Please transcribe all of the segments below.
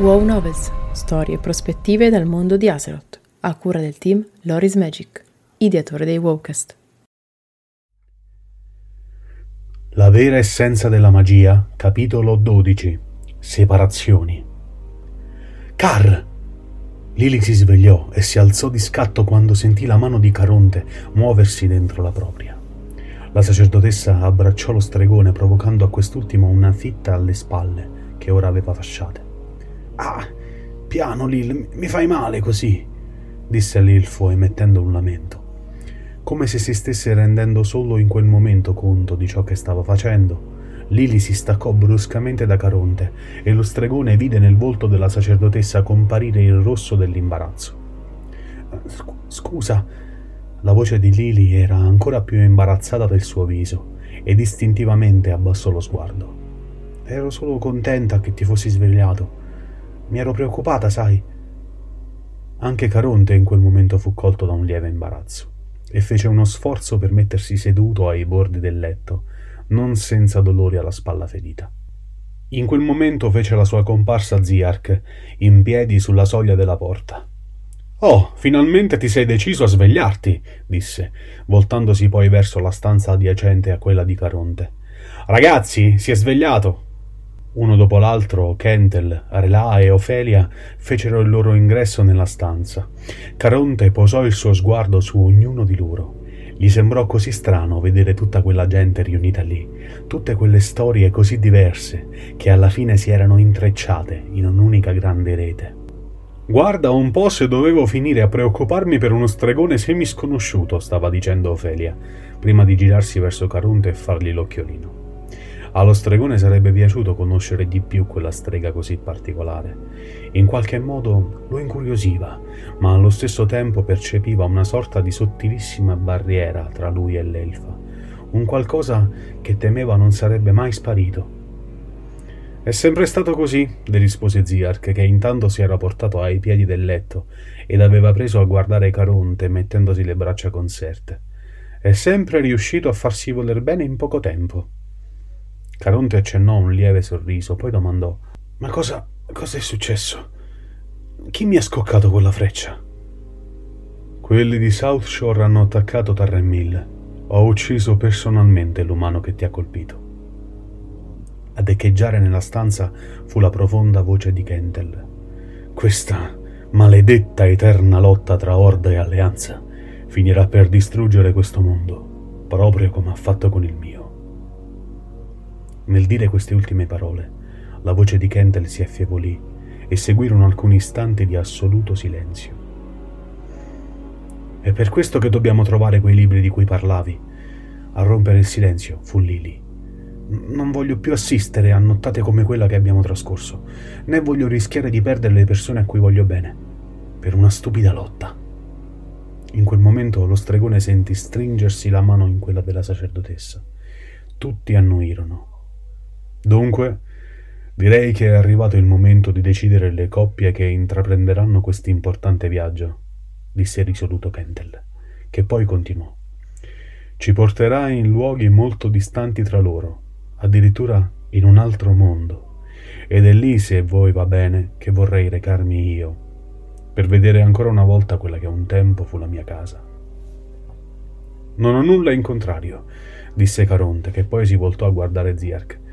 Wow Novels, storie e prospettive dal mondo di Azeroth, a cura del team Loris Magic, ideatore dei Wowcast. La vera essenza della magia, capitolo 12. Separazioni. Car! Lily si svegliò e si alzò di scatto quando sentì la mano di Caronte muoversi dentro la propria. La sacerdotessa abbracciò lo stregone provocando a quest'ultimo una fitta alle spalle che ora aveva fasciate. Ah, piano Lil, mi fai male così, disse l'ilfo emettendo un lamento, come se si stesse rendendo solo in quel momento conto di ciò che stava facendo. Lili si staccò bruscamente da Caronte e lo stregone vide nel volto della sacerdotessa comparire il rosso dell'imbarazzo. Scusa, la voce di Lili era ancora più imbarazzata del suo viso ed istintivamente abbassò lo sguardo. Ero solo contenta che ti fossi svegliato. Mi ero preoccupata, sai. Anche Caronte in quel momento fu colto da un lieve imbarazzo e fece uno sforzo per mettersi seduto ai bordi del letto, non senza dolori alla spalla ferita. In quel momento fece la sua comparsa Ziark, in piedi sulla soglia della porta. Oh, finalmente ti sei deciso a svegliarti, disse, voltandosi poi verso la stanza adiacente a quella di Caronte. Ragazzi, si è svegliato. Uno dopo l'altro, Kentel, Arela e Ofelia fecero il loro ingresso nella stanza. Caronte posò il suo sguardo su ognuno di loro. Gli sembrò così strano vedere tutta quella gente riunita lì, tutte quelle storie così diverse, che alla fine si erano intrecciate in un'unica grande rete. Guarda un po' se dovevo finire a preoccuparmi per uno stregone semisconosciuto, stava dicendo Ofelia, prima di girarsi verso Carunte e fargli l'occhiolino. Allo stregone sarebbe piaciuto conoscere di più quella strega così particolare. In qualche modo lo incuriosiva, ma allo stesso tempo percepiva una sorta di sottilissima barriera tra lui e l'elfa, un qualcosa che temeva non sarebbe mai sparito è sempre stato così, le rispose Ziark, che intanto si era portato ai piedi del letto ed aveva preso a guardare Caronte mettendosi le braccia conserte. È sempre riuscito a farsi voler bene in poco tempo. Caronte accennò un lieve sorriso, poi domandò: Ma cosa. cosa è successo? Chi mi ha scoccato quella freccia? Quelli di South Shore hanno attaccato Tarremil. Ho ucciso personalmente l'umano che ti ha colpito. Ad echeggiare nella stanza fu la profonda voce di Kentel. Questa maledetta eterna lotta tra Orda e Alleanza finirà per distruggere questo mondo, proprio come ha fatto con il mio. Nel dire queste ultime parole, la voce di Kentel si affievolì e seguirono alcuni istanti di assoluto silenzio. È per questo che dobbiamo trovare quei libri di cui parlavi. A rompere il silenzio fu Lily. Non voglio più assistere a nottate come quella che abbiamo trascorso, né voglio rischiare di perdere le persone a cui voglio bene, per una stupida lotta. In quel momento lo stregone sentì stringersi la mano in quella della sacerdotessa. Tutti annuirono. Dunque, direi che è arrivato il momento di decidere le coppie che intraprenderanno questo importante viaggio, disse risoluto Kentel, che poi continuò. Ci porterà in luoghi molto distanti tra loro, addirittura in un altro mondo, ed è lì, se voi va bene, che vorrei recarmi io, per vedere ancora una volta quella che un tempo fu la mia casa. Non ho nulla in contrario, disse Caronte, che poi si voltò a guardare Zierk.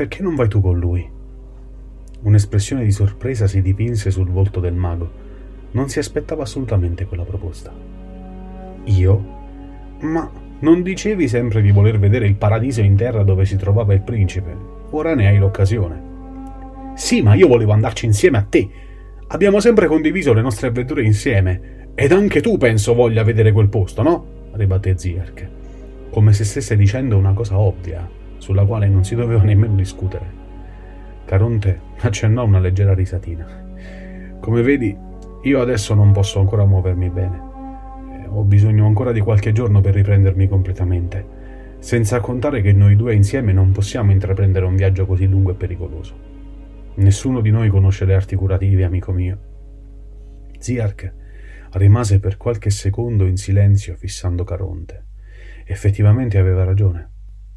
Perché non vai tu con lui? Un'espressione di sorpresa si dipinse sul volto del mago. Non si aspettava assolutamente quella proposta. Io? Ma non dicevi sempre di voler vedere il paradiso in terra dove si trovava il principe? Ora ne hai l'occasione. Sì, ma io volevo andarci insieme a te. Abbiamo sempre condiviso le nostre avventure insieme. Ed anche tu penso voglia vedere quel posto, no? ribatté Zierk, come se stesse dicendo una cosa ovvia, sulla quale non si doveva nemmeno discutere. Caronte accennò una leggera risatina. Come vedi, io adesso non posso ancora muovermi bene ho bisogno ancora di qualche giorno per riprendermi completamente, senza contare che noi due insieme non possiamo intraprendere un viaggio così lungo e pericoloso. Nessuno di noi conosce le arti curative, amico mio. Ziark rimase per qualche secondo in silenzio fissando Caronte. Effettivamente aveva ragione.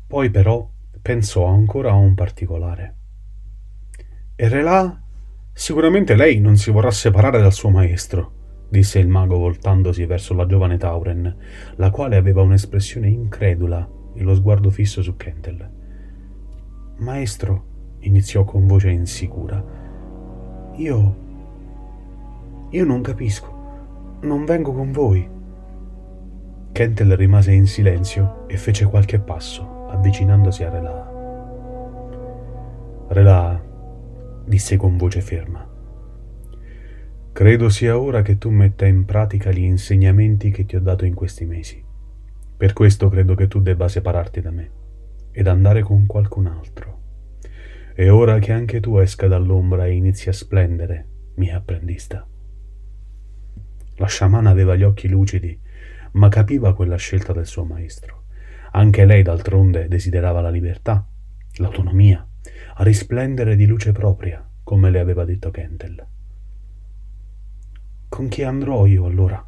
Poi però pensò ancora a un particolare. E Relà? Sicuramente lei non si vorrà separare dal suo maestro, disse il mago voltandosi verso la giovane Tauren, la quale aveva un'espressione incredula e lo sguardo fisso su Kentel. Maestro, iniziò con voce insicura, io... io non capisco. Non vengo con voi. Kentel rimase in silenzio e fece qualche passo, avvicinandosi a Relà. Relà, disse con voce ferma. Credo sia ora che tu metta in pratica gli insegnamenti che ti ho dato in questi mesi. Per questo credo che tu debba separarti da me ed andare con qualcun altro. È ora che anche tu esca dall'ombra e inizi a splendere, mia apprendista. La sciamana aveva gli occhi lucidi, ma capiva quella scelta del suo maestro. Anche lei, d'altronde, desiderava la libertà, l'autonomia, a risplendere di luce propria, come le aveva detto Kentel. Con chi andrò io allora?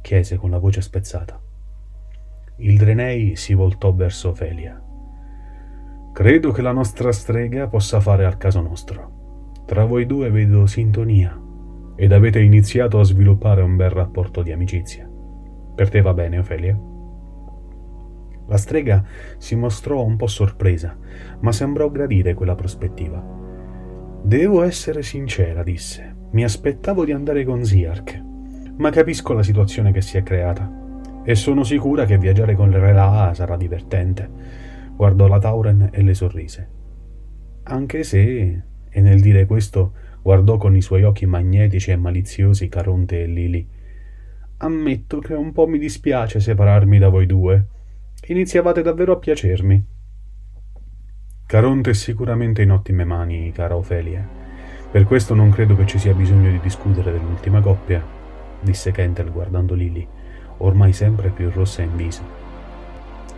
chiese con la voce spezzata. Il Drenei si voltò verso Ofelia. Credo che la nostra strega possa fare al caso nostro. Tra voi due vedo sintonia ed avete iniziato a sviluppare un bel rapporto di amicizia. Per te va bene, Ofelia? La strega si mostrò un po' sorpresa, ma sembrò gradire quella prospettiva. Devo essere sincera, disse. Mi aspettavo di andare con Ziark, ma capisco la situazione che si è creata. E sono sicura che viaggiare con Rela sarà divertente. Guardò la Tauren e le sorrise. Anche se, e nel dire questo, guardò con i suoi occhi magnetici e maliziosi Caronte e Lili. Ammetto che un po' mi dispiace separarmi da voi due iniziavate davvero a piacermi. Caronte è sicuramente in ottime mani, cara Ofelia. Per questo non credo che ci sia bisogno di discutere dell'ultima coppia, disse Kentel guardando Lily, ormai sempre più rossa in viso.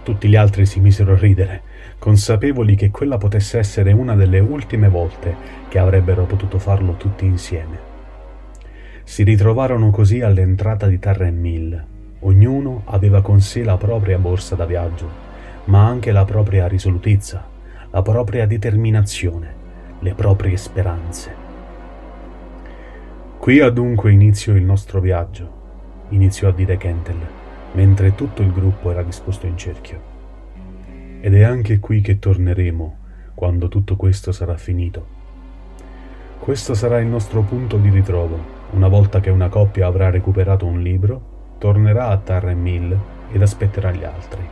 Tutti gli altri si misero a ridere, consapevoli che quella potesse essere una delle ultime volte che avrebbero potuto farlo tutti insieme. Si ritrovarono così all'entrata di Tarren Mill, Ognuno aveva con sé la propria borsa da viaggio, ma anche la propria risolutezza, la propria determinazione, le proprie speranze. Qui ha dunque inizio il nostro viaggio, iniziò a dire Kentel, mentre tutto il gruppo era disposto in cerchio. Ed è anche qui che torneremo quando tutto questo sarà finito. Questo sarà il nostro punto di ritrovo, una volta che una coppia avrà recuperato un libro tornerà a Tarren Mill ed aspetterà gli altri.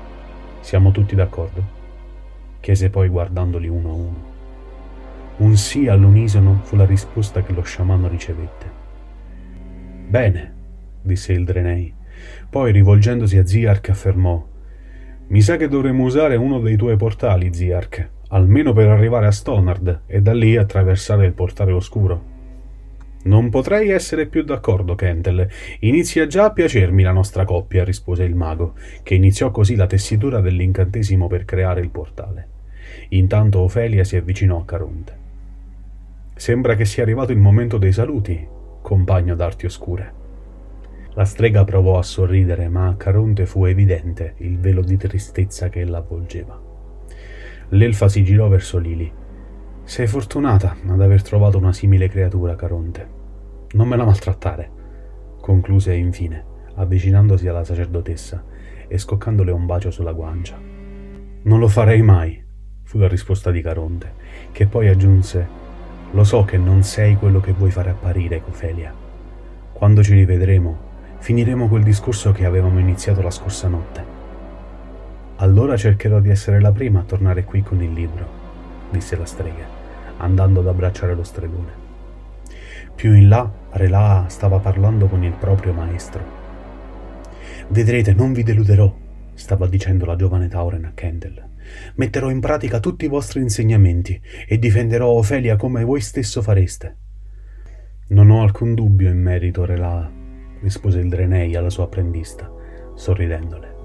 Siamo tutti d'accordo? chiese poi guardandoli uno a uno. Un sì all'unisono fu la risposta che lo sciamano ricevette. Bene, disse il Drenei. Poi, rivolgendosi a Ziark, affermò: Mi sa che dovremmo usare uno dei tuoi portali, Ziark, almeno per arrivare a Stonard e da lì attraversare il portale oscuro. Non potrei essere più d'accordo, Kentel. Inizia già a piacermi la nostra coppia, rispose il mago, che iniziò così la tessitura dell'incantesimo per creare il portale. Intanto Ofelia si avvicinò a Caronte. Sembra che sia arrivato il momento dei saluti, compagno d'arti oscure. La strega provò a sorridere, ma a Caronte fu evidente il velo di tristezza che ella avvolgeva. L'elfa si girò verso Lili. Sei fortunata ad aver trovato una simile creatura, Caronte. Non me la maltrattare, concluse infine, avvicinandosi alla sacerdotessa e scoccandole un bacio sulla guancia. Non lo farei mai, fu la risposta di Caronte, che poi aggiunse: Lo so che non sei quello che vuoi fare apparire, Cofelia. Quando ci rivedremo, finiremo quel discorso che avevamo iniziato la scorsa notte. Allora cercherò di essere la prima a tornare qui con il libro, disse la strega andando ad abbracciare lo stregone. Più in là, Relà stava parlando con il proprio maestro. Vedrete, non vi deluderò, stava dicendo la giovane Tauren a Kendall. Metterò in pratica tutti i vostri insegnamenti e difenderò Ofelia come voi stesso fareste. Non ho alcun dubbio in merito, Relà, rispose il Drenei alla sua apprendista, sorridendole.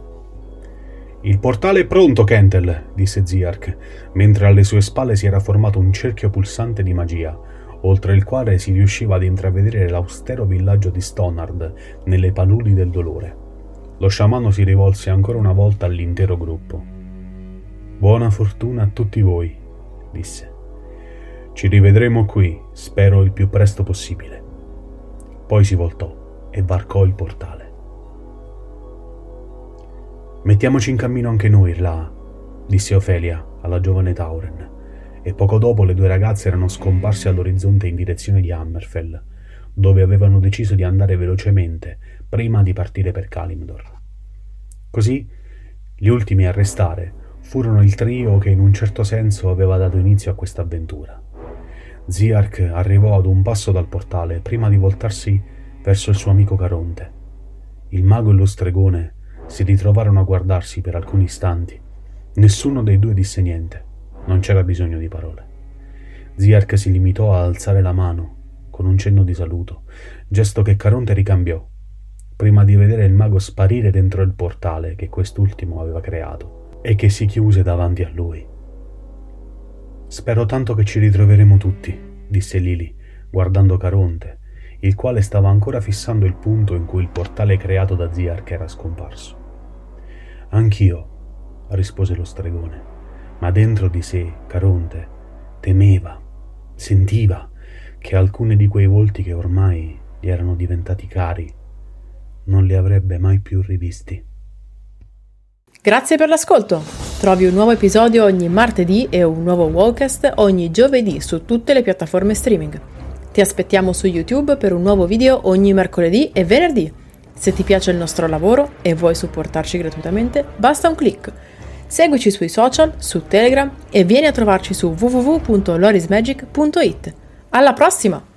Il portale è pronto, Kentel, disse Ziark, mentre alle sue spalle si era formato un cerchio pulsante di magia, oltre il quale si riusciva ad intravedere l'austero villaggio di Stonard nelle paludi del dolore. Lo sciamano si rivolse ancora una volta all'intero gruppo. Buona fortuna a tutti voi, disse. Ci rivedremo qui, spero il più presto possibile. Poi si voltò e varcò il portale. Mettiamoci in cammino anche noi là, disse Ofelia alla giovane Tauren, e poco dopo le due ragazze erano scomparse all'orizzonte in direzione di Hammerfell, dove avevano deciso di andare velocemente prima di partire per Kalimdor. Così, gli ultimi a restare furono il trio che in un certo senso aveva dato inizio a questa avventura. Ziark arrivò ad un passo dal portale prima di voltarsi verso il suo amico Caronte. Il mago e lo stregone si ritrovarono a guardarsi per alcuni istanti. Nessuno dei due disse niente. Non c'era bisogno di parole. Ziark si limitò a alzare la mano con un cenno di saluto, gesto che Caronte ricambiò, prima di vedere il mago sparire dentro il portale che quest'ultimo aveva creato e che si chiuse davanti a lui. Spero tanto che ci ritroveremo tutti, disse Lili, guardando Caronte, il quale stava ancora fissando il punto in cui il portale creato da Ziark era scomparso. Anch'io, rispose lo stregone, ma dentro di sé Caronte temeva, sentiva che alcuni di quei volti che ormai gli erano diventati cari non li avrebbe mai più rivisti. Grazie per l'ascolto! Trovi un nuovo episodio ogni martedì e un nuovo Wallcast ogni giovedì su tutte le piattaforme streaming. Ti aspettiamo su YouTube per un nuovo video ogni mercoledì e venerdì. Se ti piace il nostro lavoro e vuoi supportarci gratuitamente, basta un clic. Seguici sui social, su Telegram e vieni a trovarci su www.lorismagic.it. Alla prossima!